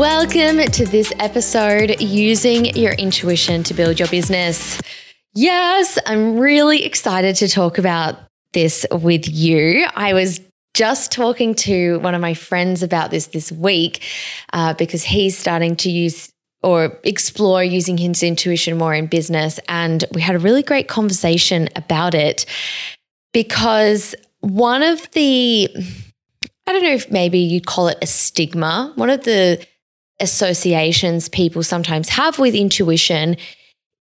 Welcome to this episode Using Your Intuition to Build Your Business. Yes, I'm really excited to talk about this with you. I was just talking to one of my friends about this this week uh, because he's starting to use or explore using his intuition more in business. And we had a really great conversation about it because one of the, I don't know if maybe you'd call it a stigma, one of the associations people sometimes have with intuition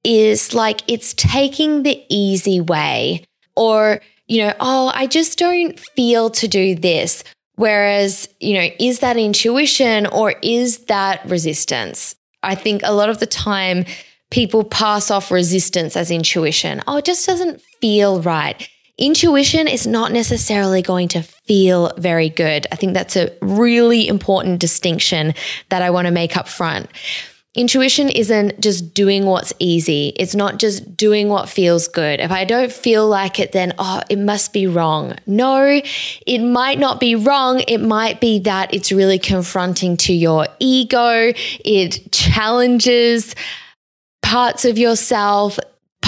is like it's taking the easy way or you know, oh, I just don't feel to do this. Whereas, you know, is that intuition or is that resistance? I think a lot of the time people pass off resistance as intuition. Oh, it just doesn't feel right. Intuition is not necessarily going to feel very good. I think that's a really important distinction that I want to make up front. Intuition isn't just doing what's easy. It's not just doing what feels good. If I don't feel like it, then, oh, it must be wrong. No, it might not be wrong. It might be that it's really confronting to your ego. It challenges parts of yourself,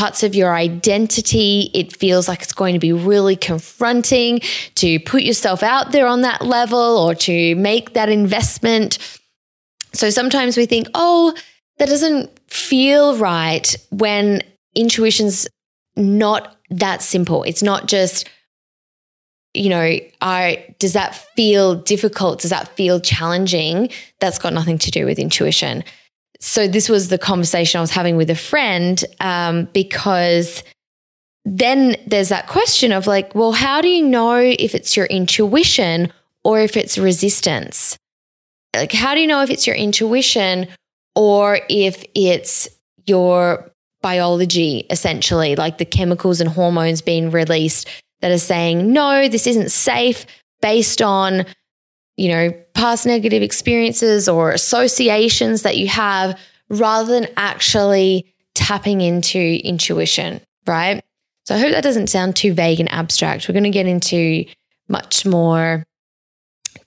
parts of your identity. It feels like it's going to be really confronting to put yourself out there on that level or to make that investment. So sometimes we think, oh, that doesn't feel right when intuition's not that simple. It's not just, you know, I does that feel difficult? Does that feel challenging? That's got nothing to do with intuition. So this was the conversation I was having with a friend um, because then there's that question of like, well, how do you know if it's your intuition or if it's resistance? like how do you know if it's your intuition or if it's your biology essentially like the chemicals and hormones being released that are saying no this isn't safe based on you know past negative experiences or associations that you have rather than actually tapping into intuition right so i hope that doesn't sound too vague and abstract we're going to get into much more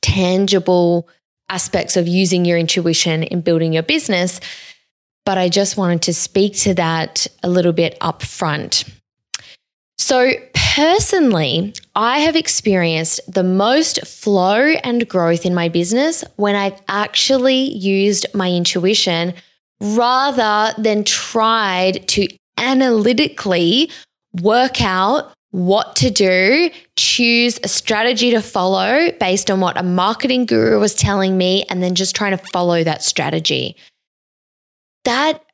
tangible aspects of using your intuition in building your business. But I just wanted to speak to that a little bit up front. So, personally, I have experienced the most flow and growth in my business when I've actually used my intuition rather than tried to analytically work out what to do, choose a strategy to follow based on what a marketing guru was telling me, and then just trying to follow that strategy. That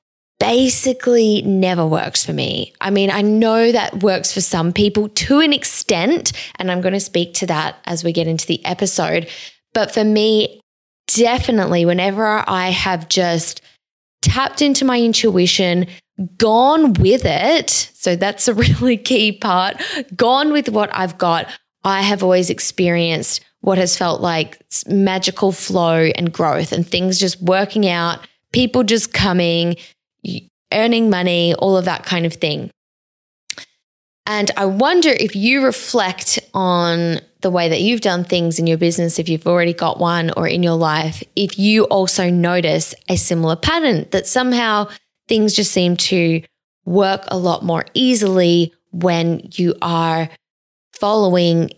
basically never works for me. I mean, I know that works for some people to an extent, and I'm going to speak to that as we get into the episode. But for me, definitely, whenever I have just tapped into my intuition, gone with it. So that's a really key part. Gone with what I've got. I have always experienced what has felt like magical flow and growth and things just working out, people just coming, earning money, all of that kind of thing. And I wonder if you reflect on the way that you've done things in your business, if you've already got one or in your life, if you also notice a similar pattern that somehow things just seem to work a lot more easily when you are following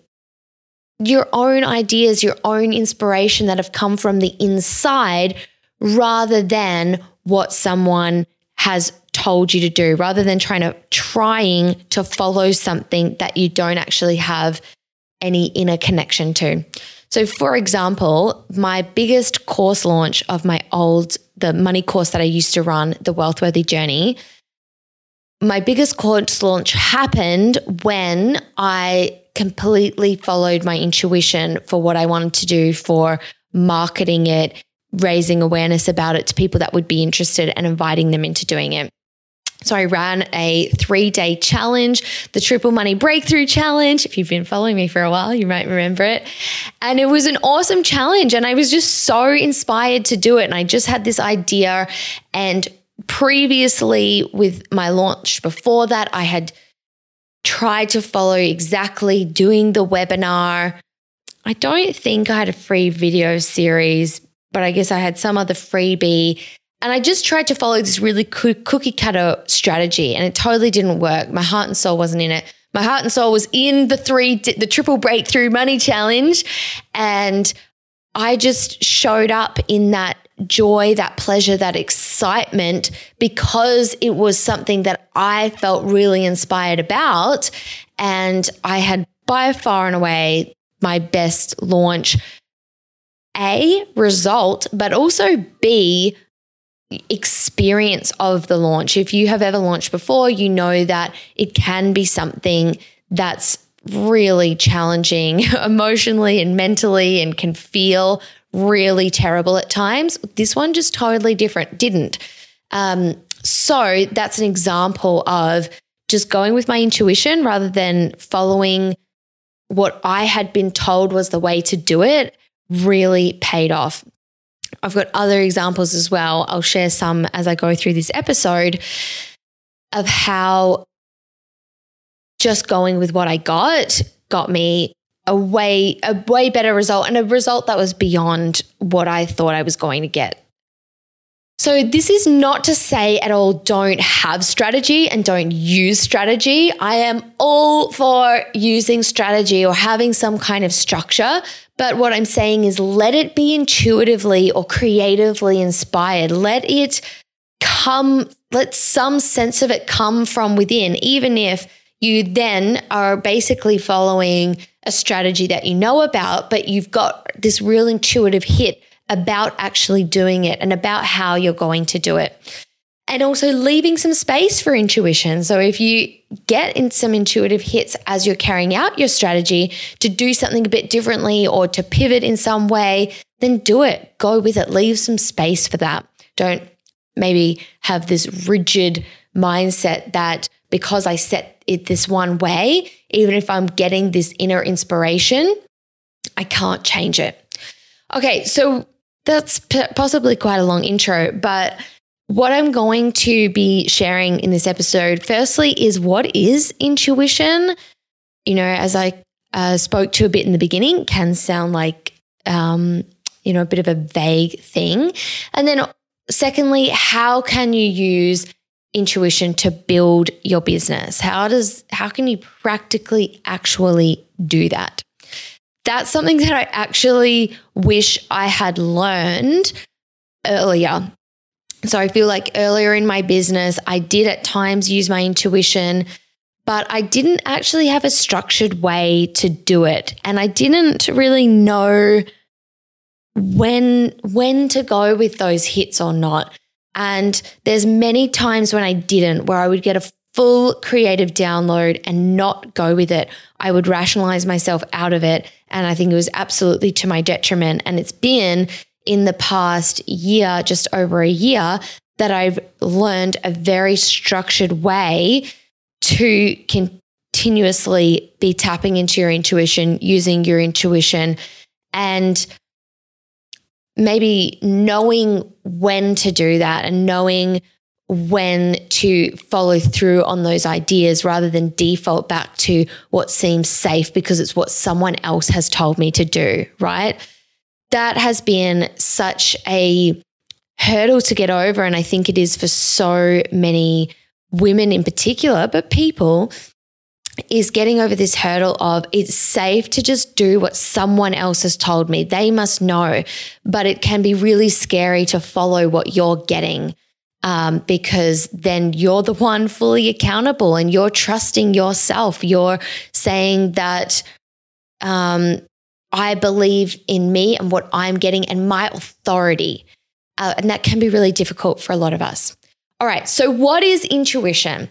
your own ideas, your own inspiration that have come from the inside rather than what someone has told you to do, rather than trying to trying to follow something that you don't actually have any inner connection to. So, for example, my biggest course launch of my old, the money course that I used to run, the Wealthworthy Journey, my biggest course launch happened when I completely followed my intuition for what I wanted to do for marketing it, raising awareness about it to people that would be interested and inviting them into doing it. So I ran a three day challenge, the Triple Money Breakthrough Challenge. If you've been following me for a while, you might remember it. And it was an awesome challenge. And I was just so inspired to do it. And I just had this idea. And previously, with my launch before that, I had tried to follow exactly doing the webinar. I don't think I had a free video series, but I guess I had some other freebie and I just tried to follow this really cookie cutter strategy and it totally didn't work. My heart and soul wasn't in it. My heart and soul was in the three, the triple breakthrough money challenge. And I just showed up in that joy, that pleasure, that excitement because it was something that I felt really inspired about. And I had by far and away my best launch. A result, but also B experience of the launch. If you have ever launched before, you know that it can be something that's really challenging emotionally and mentally and can feel really terrible at times. This one just totally different, didn't. Um, so that's an example of just going with my intuition rather than following what I had been told was the way to do it really paid off. I've got other examples as well. I'll share some as I go through this episode of how just going with what I got got me a way a way better result and a result that was beyond what I thought I was going to get. So, this is not to say at all don't have strategy and don't use strategy. I am all for using strategy or having some kind of structure. But what I'm saying is let it be intuitively or creatively inspired. Let it come, let some sense of it come from within, even if you then are basically following a strategy that you know about, but you've got this real intuitive hit about actually doing it and about how you're going to do it. And also leaving some space for intuition. So if you get in some intuitive hits as you're carrying out your strategy to do something a bit differently or to pivot in some way, then do it. Go with it. Leave some space for that. Don't maybe have this rigid mindset that because I set it this one way, even if I'm getting this inner inspiration, I can't change it. Okay, so that's p- possibly quite a long intro, but what I'm going to be sharing in this episode, firstly, is what is intuition? You know, as I uh, spoke to a bit in the beginning, can sound like, um, you know, a bit of a vague thing. And then, secondly, how can you use intuition to build your business? How does, how can you practically actually do that? that's something that I actually wish I had learned earlier. So I feel like earlier in my business, I did at times use my intuition, but I didn't actually have a structured way to do it. And I didn't really know when when to go with those hits or not. And there's many times when I didn't where I would get a full creative download and not go with it. I would rationalize myself out of it. And I think it was absolutely to my detriment. And it's been in the past year, just over a year, that I've learned a very structured way to continuously be tapping into your intuition, using your intuition, and maybe knowing when to do that and knowing when to follow through on those ideas rather than default back to what seems safe because it's what someone else has told me to do, right? That has been such a hurdle to get over. And I think it is for so many women in particular, but people is getting over this hurdle of it's safe to just do what someone else has told me. They must know, but it can be really scary to follow what you're getting um, because then you're the one fully accountable and you're trusting yourself. You're saying that um, I believe in me and what I'm getting and my authority. Uh, and that can be really difficult for a lot of us. All right. So, what is intuition?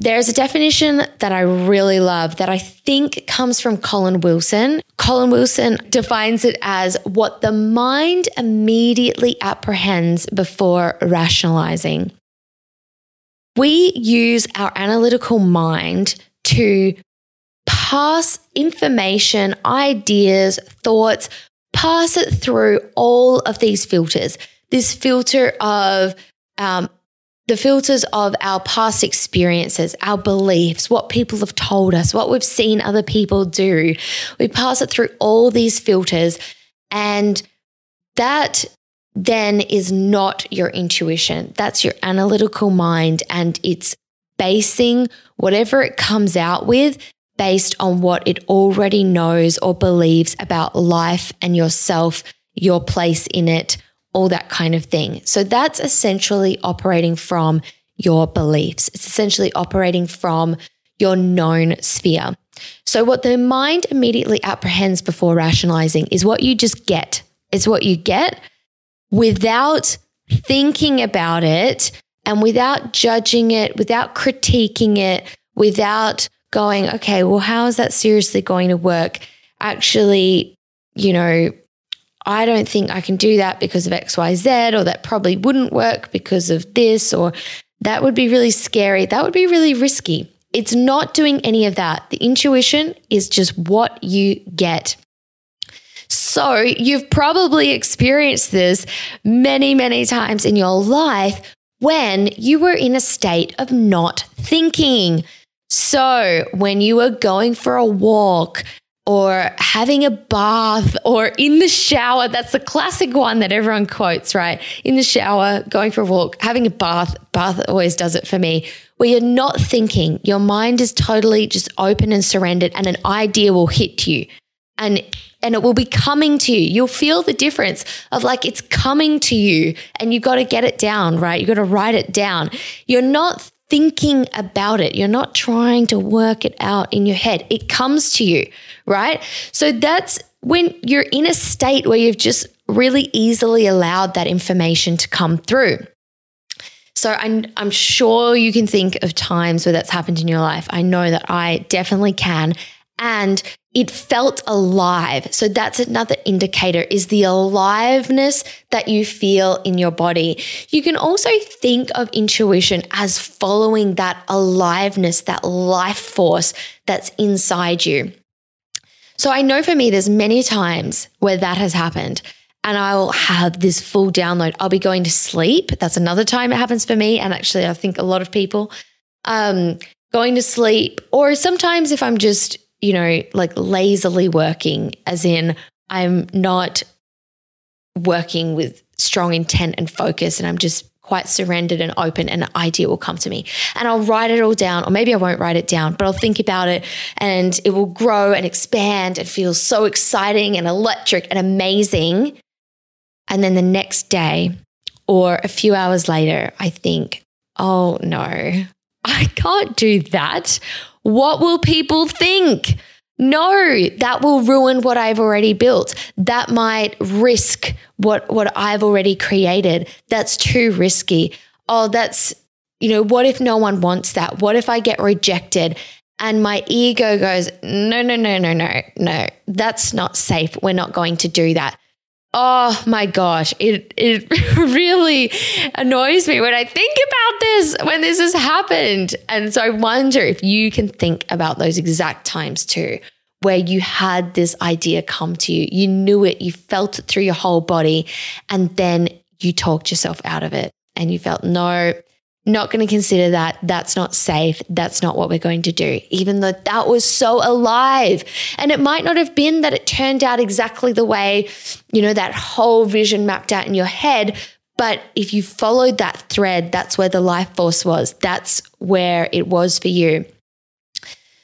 There's a definition that I really love that I think comes from Colin Wilson. Colin Wilson defines it as what the mind immediately apprehends before rationalizing. We use our analytical mind to pass information, ideas, thoughts, pass it through all of these filters. This filter of um, the filters of our past experiences, our beliefs, what people have told us, what we've seen other people do. We pass it through all these filters, and that then is not your intuition. That's your analytical mind, and it's basing whatever it comes out with based on what it already knows or believes about life and yourself, your place in it, all that kind of thing. So that's essentially operating from your beliefs. It's essentially operating from your known sphere. So, what the mind immediately apprehends before rationalizing is what you just get. It's what you get without thinking about it and without judging it, without critiquing it, without going, okay, well, how is that seriously going to work? Actually, you know, I don't think I can do that because of XYZ, or that probably wouldn't work because of this, or that would be really scary. That would be really risky. It's not doing any of that. The intuition is just what you get. So, you've probably experienced this many, many times in your life when you were in a state of not thinking. So, when you are going for a walk, or having a bath or in the shower. That's the classic one that everyone quotes, right? In the shower, going for a walk, having a bath. Bath always does it for me. Where you're not thinking, your mind is totally just open and surrendered, and an idea will hit you. And and it will be coming to you. You'll feel the difference of like it's coming to you and you got to get it down, right? You got to write it down. You're not thinking about it. You're not trying to work it out in your head. It comes to you, right? So that's when you're in a state where you've just really easily allowed that information to come through. So I'm, I'm sure you can think of times where that's happened in your life. I know that I definitely can. And it felt alive. So that's another indicator is the aliveness that you feel in your body. You can also think of intuition as following that aliveness, that life force that's inside you. So I know for me, there's many times where that has happened and I'll have this full download. I'll be going to sleep. That's another time it happens for me. And actually, I think a lot of people, um, going to sleep, or sometimes if I'm just you know, like lazily working, as in I'm not working with strong intent and focus, and I'm just quite surrendered and open, and an idea will come to me. And I'll write it all down, or maybe I won't write it down, but I'll think about it and it will grow and expand and feel so exciting and electric and amazing. And then the next day, or a few hours later, I think, oh no, I can't do that. What will people think? No, that will ruin what I've already built. That might risk what, what I've already created. That's too risky. Oh, that's, you know, what if no one wants that? What if I get rejected? And my ego goes, no, no, no, no, no, no, that's not safe. We're not going to do that. Oh my gosh, it it really annoys me when I think about this when this has happened. And so I wonder if you can think about those exact times too where you had this idea come to you. You knew it, you felt it through your whole body, and then you talked yourself out of it and you felt, no, not going to consider that. That's not safe. That's not what we're going to do, even though that was so alive. And it might not have been that it turned out exactly the way, you know, that whole vision mapped out in your head. But if you followed that thread, that's where the life force was. That's where it was for you.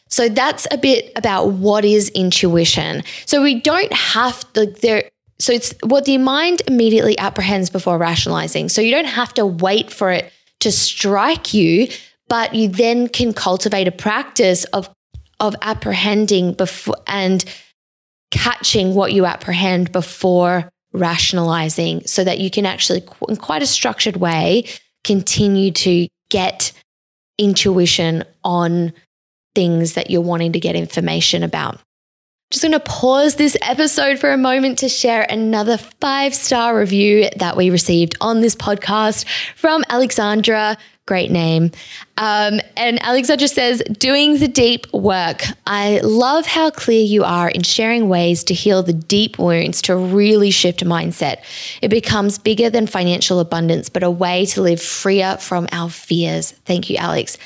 So that's a bit about what is intuition. So we don't have to, there, so it's what the mind immediately apprehends before rationalizing. So you don't have to wait for it to strike you, but you then can cultivate a practice of of apprehending before and catching what you apprehend before rationalizing so that you can actually, in quite a structured way, continue to get intuition on things that you're wanting to get information about. Just going to pause this episode for a moment to share another five star review that we received on this podcast from Alexandra. Great name. Um, and Alexandra says, doing the deep work. I love how clear you are in sharing ways to heal the deep wounds to really shift mindset. It becomes bigger than financial abundance, but a way to live freer from our fears. Thank you, Alex.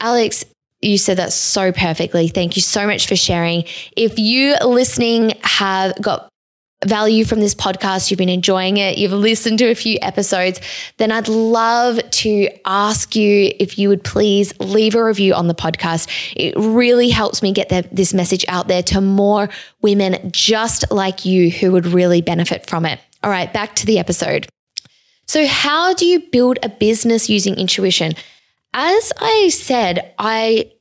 Alex, you said that so perfectly. Thank you so much for sharing. If you listening have got value from this podcast, you've been enjoying it, you've listened to a few episodes, then I'd love to ask you if you would please leave a review on the podcast. It really helps me get the, this message out there to more women just like you who would really benefit from it. All right, back to the episode. So, how do you build a business using intuition? As I said, I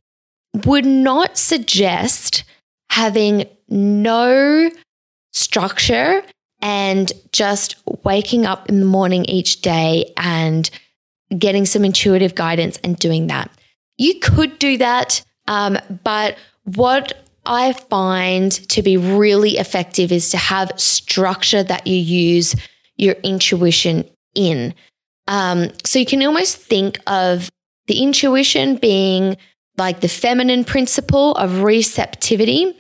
would not suggest having no structure and just waking up in the morning each day and getting some intuitive guidance and doing that. You could do that, um, but what I find to be really effective is to have structure that you use your intuition in. Um, so you can almost think of the intuition being like the feminine principle of receptivity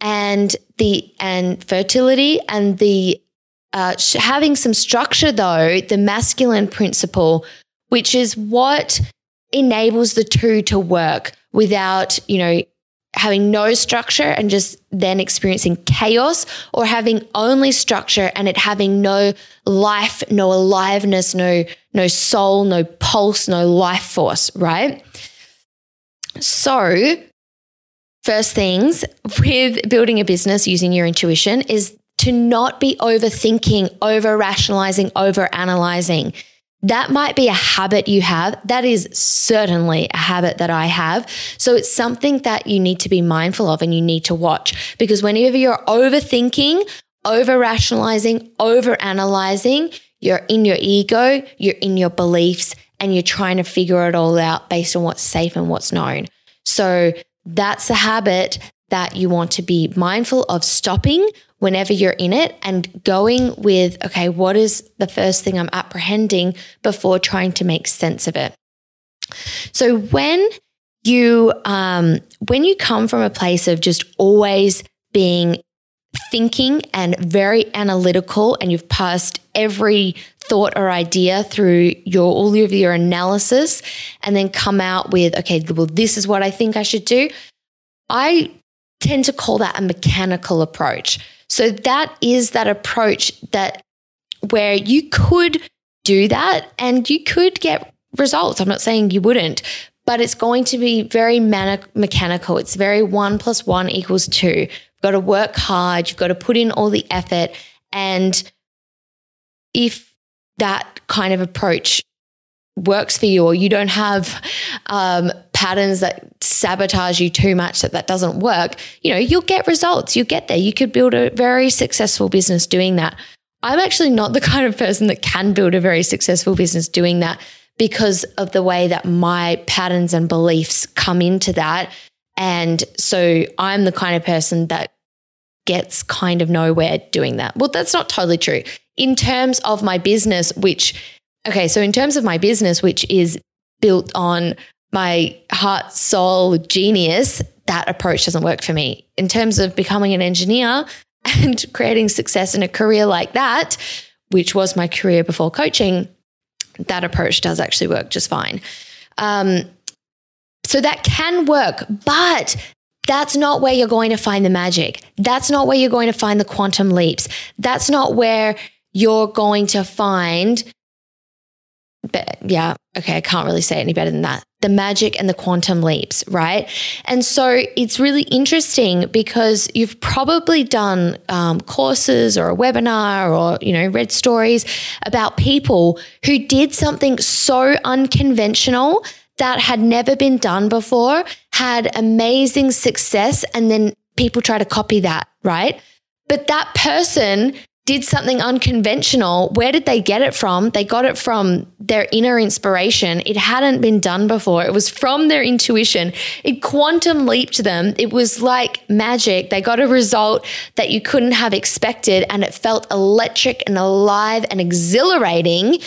and the and fertility and the uh, having some structure though the masculine principle which is what enables the two to work without you know having no structure and just then experiencing chaos or having only structure and it having no life no aliveness no no soul no pulse no life force right so, first things with building a business using your intuition is to not be overthinking, over rationalizing, over analyzing. That might be a habit you have. That is certainly a habit that I have. So it's something that you need to be mindful of and you need to watch because whenever you're overthinking, over rationalizing, over analyzing, you're in your ego, you're in your beliefs, and you're trying to figure it all out based on what's safe and what's known. So that's a habit that you want to be mindful of stopping whenever you're in it and going with, okay, what is the first thing I'm apprehending before trying to make sense of it? So when you um, when you come from a place of just always being thinking and very analytical and you've passed every thought or idea through your all of your analysis and then come out with okay well this is what i think i should do i tend to call that a mechanical approach so that is that approach that where you could do that and you could get results. I'm not saying you wouldn't but it's going to be very mechanical. It's very one plus one equals two. You've got to work hard, you've got to put in all the effort. And if that kind of approach works for you or you don't have um, patterns that sabotage you too much that that doesn't work you know you'll get results you'll get there you could build a very successful business doing that i'm actually not the kind of person that can build a very successful business doing that because of the way that my patterns and beliefs come into that and so I'm the kind of person that gets kind of nowhere doing that. Well, that's not totally true. In terms of my business, which, okay, so in terms of my business, which is built on my heart, soul, genius, that approach doesn't work for me. In terms of becoming an engineer and creating success in a career like that, which was my career before coaching, that approach does actually work just fine. Um, so that can work, but that's not where you're going to find the magic. That's not where you're going to find the quantum leaps. That's not where you're going to find, but yeah, okay, I can't really say any better than that. The magic and the quantum leaps, right? And so it's really interesting because you've probably done um, courses or a webinar or, you know, read stories about people who did something so unconventional that had never been done before, had amazing success, and then people try to copy that, right? But that person did something unconventional. Where did they get it from? They got it from their inner inspiration. It hadn't been done before. It was from their intuition. It quantum leaped them. It was like magic. They got a result that you couldn't have expected, and it felt electric and alive and exhilarating.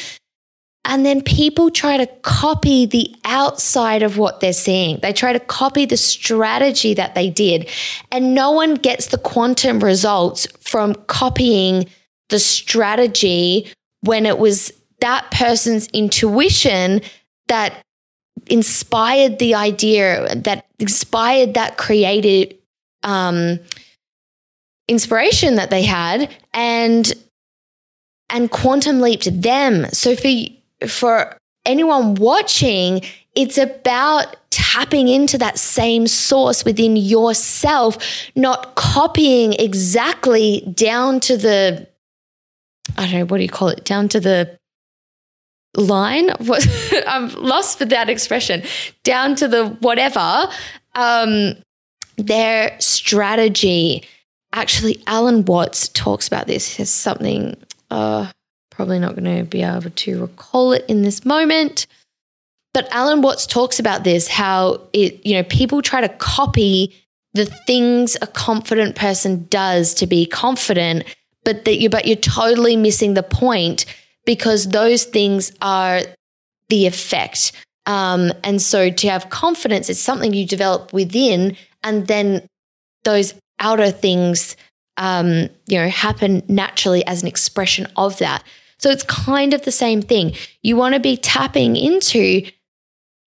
And then people try to copy the outside of what they're seeing. They try to copy the strategy that they did. And no one gets the quantum results from copying the strategy when it was that person's intuition that inspired the idea, that inspired that creative um, inspiration that they had. And and quantum leaped them. So for for anyone watching, it's about tapping into that same source within yourself, not copying exactly down to the, I don't know, what do you call it? Down to the line. I'm lost for that expression. Down to the whatever. Um, their strategy. Actually, Alan Watts talks about this. There's something. Uh, Probably not going to be able to recall it in this moment. But Alan Watts talks about this how it, you know, people try to copy the things a confident person does to be confident, but that you but you're totally missing the point because those things are the effect. Um, and so to have confidence is something you develop within, and then those outer things, um, you know, happen naturally as an expression of that. So it's kind of the same thing. You want to be tapping into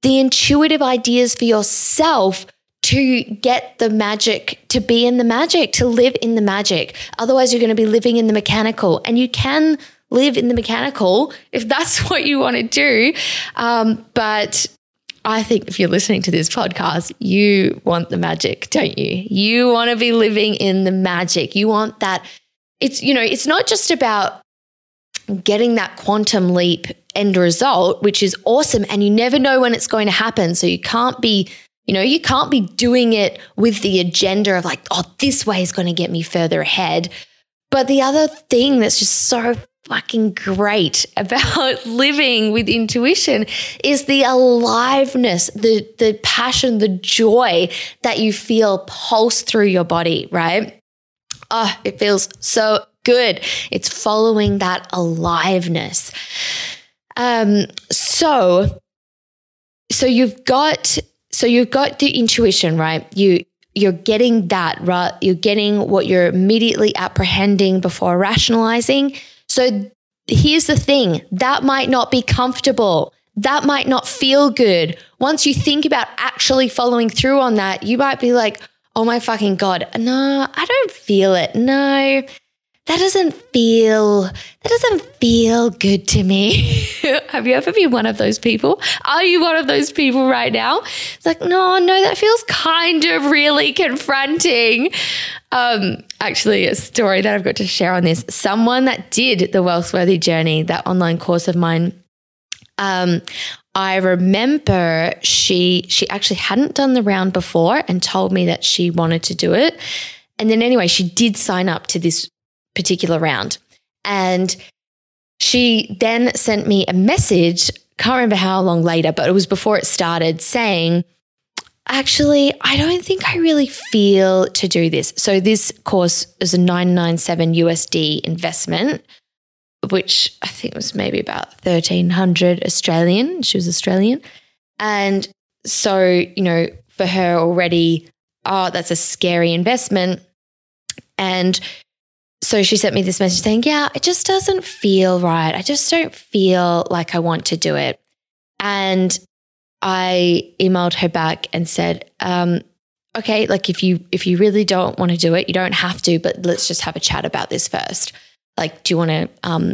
the intuitive ideas for yourself to get the magic, to be in the magic, to live in the magic. Otherwise, you're going to be living in the mechanical. And you can live in the mechanical if that's what you want to do. Um, but I think if you're listening to this podcast, you want the magic, don't you? You want to be living in the magic. You want that. It's, you know, it's not just about getting that quantum leap end result, which is awesome. And you never know when it's going to happen. So you can't be, you know, you can't be doing it with the agenda of like, oh, this way is going to get me further ahead. But the other thing that's just so fucking great about living with intuition is the aliveness, the the passion, the joy that you feel pulse through your body, right? Oh, it feels so good. It's following that aliveness. Um, so, so you've got, so you've got the intuition, right? You, you're getting that, right? You're getting what you're immediately apprehending before rationalizing. So here's the thing that might not be comfortable. That might not feel good. Once you think about actually following through on that, you might be like, oh my fucking God, no, I don't feel it. No, that doesn't feel that doesn't feel good to me. Have you ever been one of those people? Are you one of those people right now? It's like, no, no, that feels kind of really confronting. Um, actually, a story that I've got to share on this. Someone that did the Wealthworthy Journey, that online course of mine, um, I remember she she actually hadn't done the round before and told me that she wanted to do it. And then anyway, she did sign up to this particular round. And she then sent me a message, can't remember how long later, but it was before it started, saying, Actually, I don't think I really feel to do this. So, this course is a 997 USD investment, which I think was maybe about 1300 Australian. She was Australian. And so, you know, for her already, oh, that's a scary investment. And so she sent me this message saying, Yeah, it just doesn't feel right. I just don't feel like I want to do it. And I emailed her back and said, um, okay, like if you if you really don't want to do it, you don't have to, but let's just have a chat about this first. Like, do you want to um,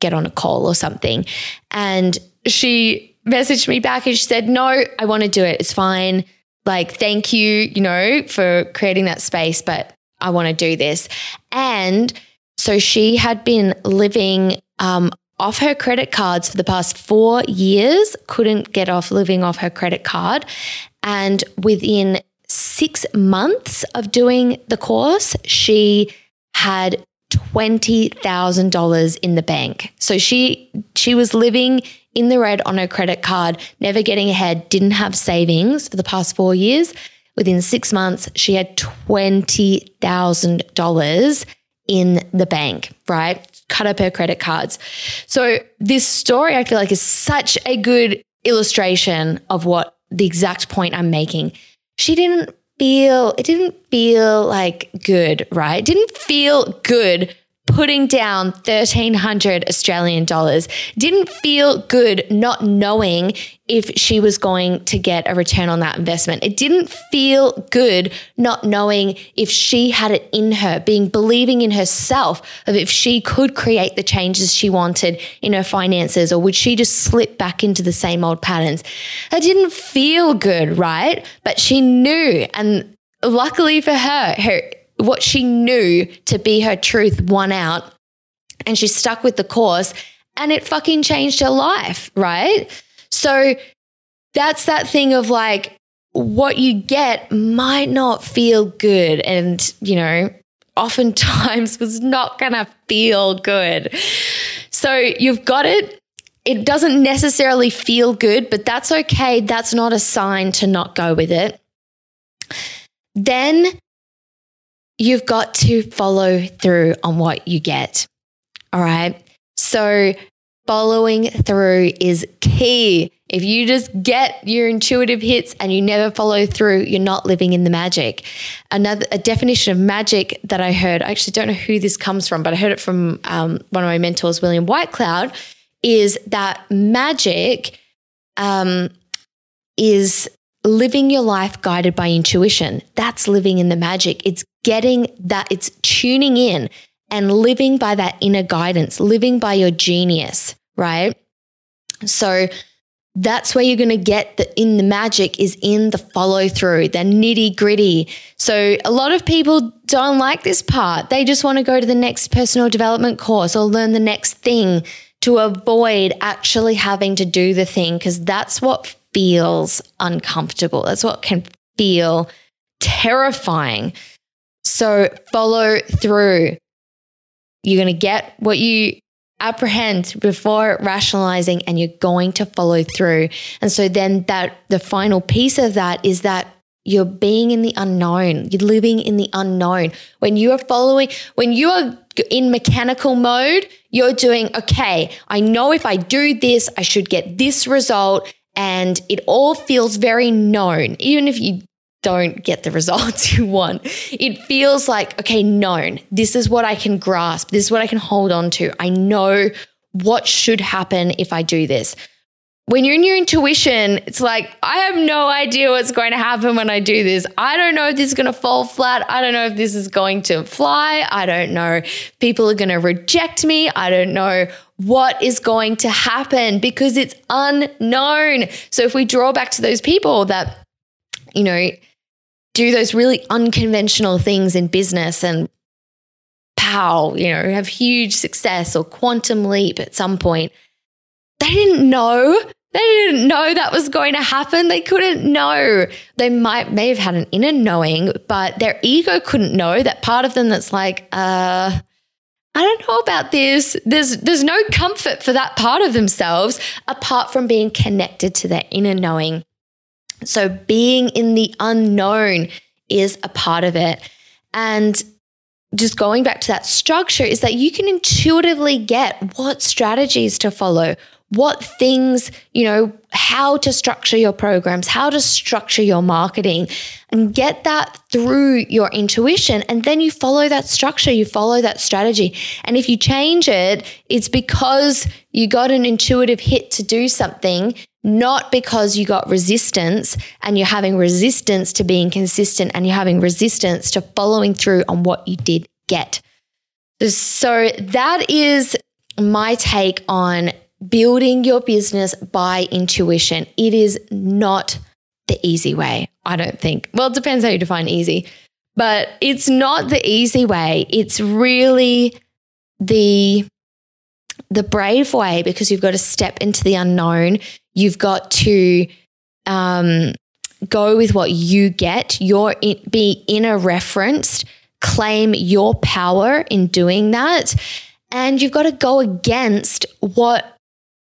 get on a call or something? And she messaged me back and she said, no, I want to do it. It's fine. Like, thank you, you know, for creating that space, but I want to do this. And so she had been living um, off her credit cards for the past four years, couldn't get off living off her credit card. And within six months of doing the course, she had $20,000 in the bank. So she she was living in the red on her credit card, never getting ahead, didn't have savings for the past 4 years. Within 6 months, she had $20,000 in the bank, right? Cut up her credit cards. So this story I feel like is such a good illustration of what the exact point I'm making. She didn't feel, it didn't feel like good, right? It didn't feel good putting down 1300 Australian dollars. Didn't feel good not knowing if she was going to get a return on that investment. It didn't feel good not knowing if she had it in her, being believing in herself of if she could create the changes she wanted in her finances or would she just slip back into the same old patterns. That didn't feel good, right? But she knew and luckily for her, her what she knew to be her truth won out and she stuck with the course and it fucking changed her life, right? So that's that thing of like what you get might not feel good and, you know, oftentimes was not going to feel good. So you've got it. It doesn't necessarily feel good, but that's okay. That's not a sign to not go with it. Then you've got to follow through on what you get. All right. So, following through is key. If you just get your intuitive hits and you never follow through, you're not living in the magic. Another a definition of magic that I heard, I actually don't know who this comes from, but I heard it from um, one of my mentors, William Whitecloud, is that magic um, is living your life guided by intuition. That's living in the magic. It's getting that, it's tuning in and living by that inner guidance, living by your genius, right? So that's where you're going to get the in the magic is in the follow through, the nitty gritty. So a lot of people don't like this part. They just want to go to the next personal development course or learn the next thing to avoid actually having to do the thing because that's what feels uncomfortable. That's what can feel terrifying. So follow through. You're going to get what you apprehend before rationalizing and you're going to follow through. And so then that the final piece of that is that you're being in the unknown. You're living in the unknown. When you are following, when you are in mechanical mode, you're doing, okay, I know if I do this, I should get this result and it all feels very known, even if you don't get the results you want. It feels like, okay, known. This is what I can grasp. This is what I can hold on to. I know what should happen if I do this. When you're in your intuition, it's like, I have no idea what's going to happen when I do this. I don't know if this is going to fall flat. I don't know if this is going to fly. I don't know. People are going to reject me. I don't know what is going to happen because it's unknown. So if we draw back to those people that, you know, do those really unconventional things in business and pow, you know, have huge success or quantum leap at some point, they didn't know. They didn't know that was going to happen. They couldn't know. They might may have had an inner knowing, but their ego couldn't know that part of them that's like, uh, I don't know about this. There's there's no comfort for that part of themselves apart from being connected to their inner knowing. So being in the unknown is a part of it. And just going back to that structure is that you can intuitively get what strategies to follow, what things, you know, how to structure your programs, how to structure your marketing, and get that through your intuition. And then you follow that structure, you follow that strategy. And if you change it, it's because you got an intuitive hit to do something, not because you got resistance and you're having resistance to being consistent and you're having resistance to following through on what you did get. So that is my take on building your business by intuition. It is not the easy way, I don't think. Well, it depends how you define easy, but it's not the easy way. It's really the the brave way because you've got to step into the unknown. You've got to um, go with what you get, your be inner referenced, claim your power in doing that. And you've got to go against what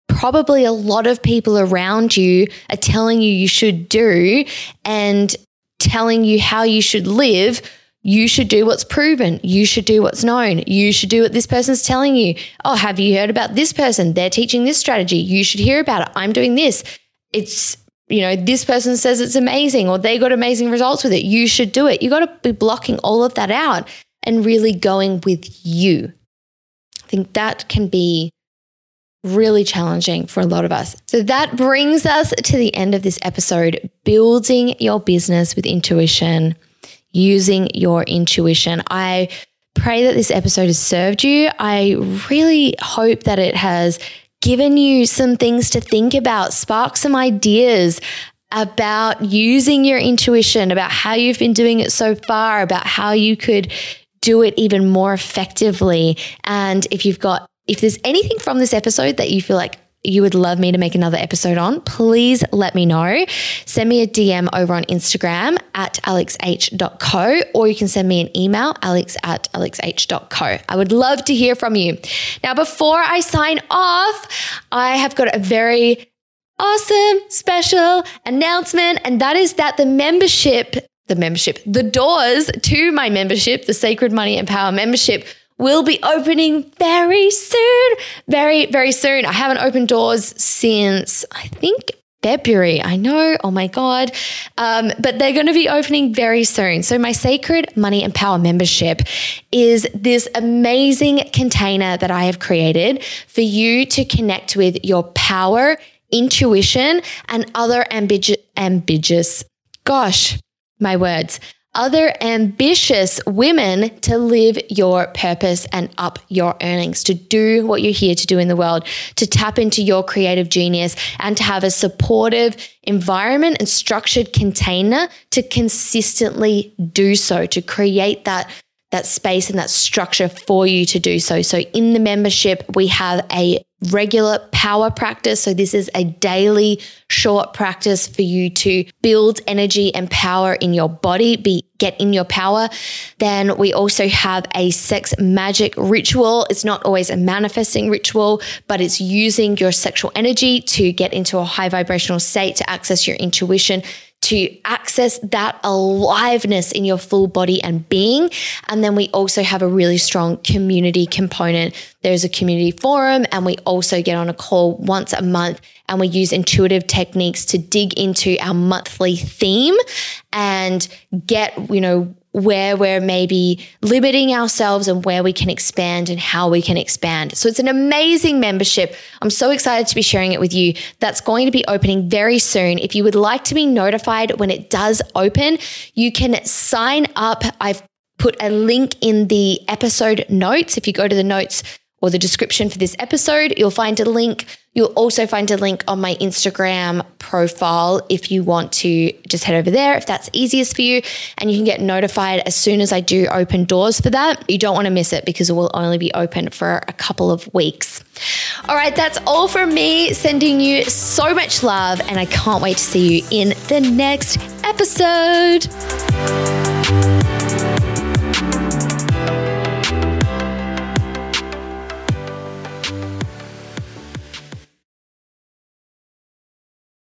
probably a lot of people around you are telling you you should do and telling you how you should live. You should do what's proven. You should do what's known. You should do what this person's telling you. Oh, have you heard about this person? They're teaching this strategy. You should hear about it. I'm doing this. It's, you know, this person says it's amazing or they got amazing results with it. You should do it. You got to be blocking all of that out and really going with you. I think that can be really challenging for a lot of us. So that brings us to the end of this episode building your business with intuition, using your intuition. I pray that this episode has served you. I really hope that it has given you some things to think about, spark some ideas about using your intuition, about how you've been doing it so far, about how you could do it even more effectively. And if you've got if there's anything from this episode that you feel like you would love me to make another episode on, please let me know. Send me a DM over on Instagram at alexh.co, or you can send me an email, alex at alexh.co. I would love to hear from you. Now, before I sign off, I have got a very awesome special announcement, and that is that the membership, the membership, the doors to my membership, the Sacred Money and Power membership, will be opening very soon. Very, very soon. I haven't opened doors since I think February. I know. Oh my God. Um, but they're going to be opening very soon. So, my Sacred Money and Power membership is this amazing container that I have created for you to connect with your power, intuition, and other ambitious, ambitious, gosh, my words, other ambitious women to live your purpose and up your earnings, to do what you're here to do in the world, to tap into your creative genius and to have a supportive environment and structured container to consistently do so, to create that that space and that structure for you to do so. So in the membership, we have a regular power practice. So this is a daily short practice for you to build energy and power in your body, be get in your power. Then we also have a sex magic ritual. It's not always a manifesting ritual, but it's using your sexual energy to get into a high vibrational state to access your intuition to access that aliveness in your full body and being. And then we also have a really strong community component. There's a community forum, and we also get on a call once a month and we use intuitive techniques to dig into our monthly theme and get, you know, where we're maybe limiting ourselves and where we can expand and how we can expand. So it's an amazing membership. I'm so excited to be sharing it with you. That's going to be opening very soon. If you would like to be notified when it does open, you can sign up. I've put a link in the episode notes. If you go to the notes or the description for this episode, you'll find a link You'll also find a link on my Instagram profile if you want to just head over there, if that's easiest for you. And you can get notified as soon as I do open doors for that. You don't want to miss it because it will only be open for a couple of weeks. All right, that's all from me. Sending you so much love, and I can't wait to see you in the next episode.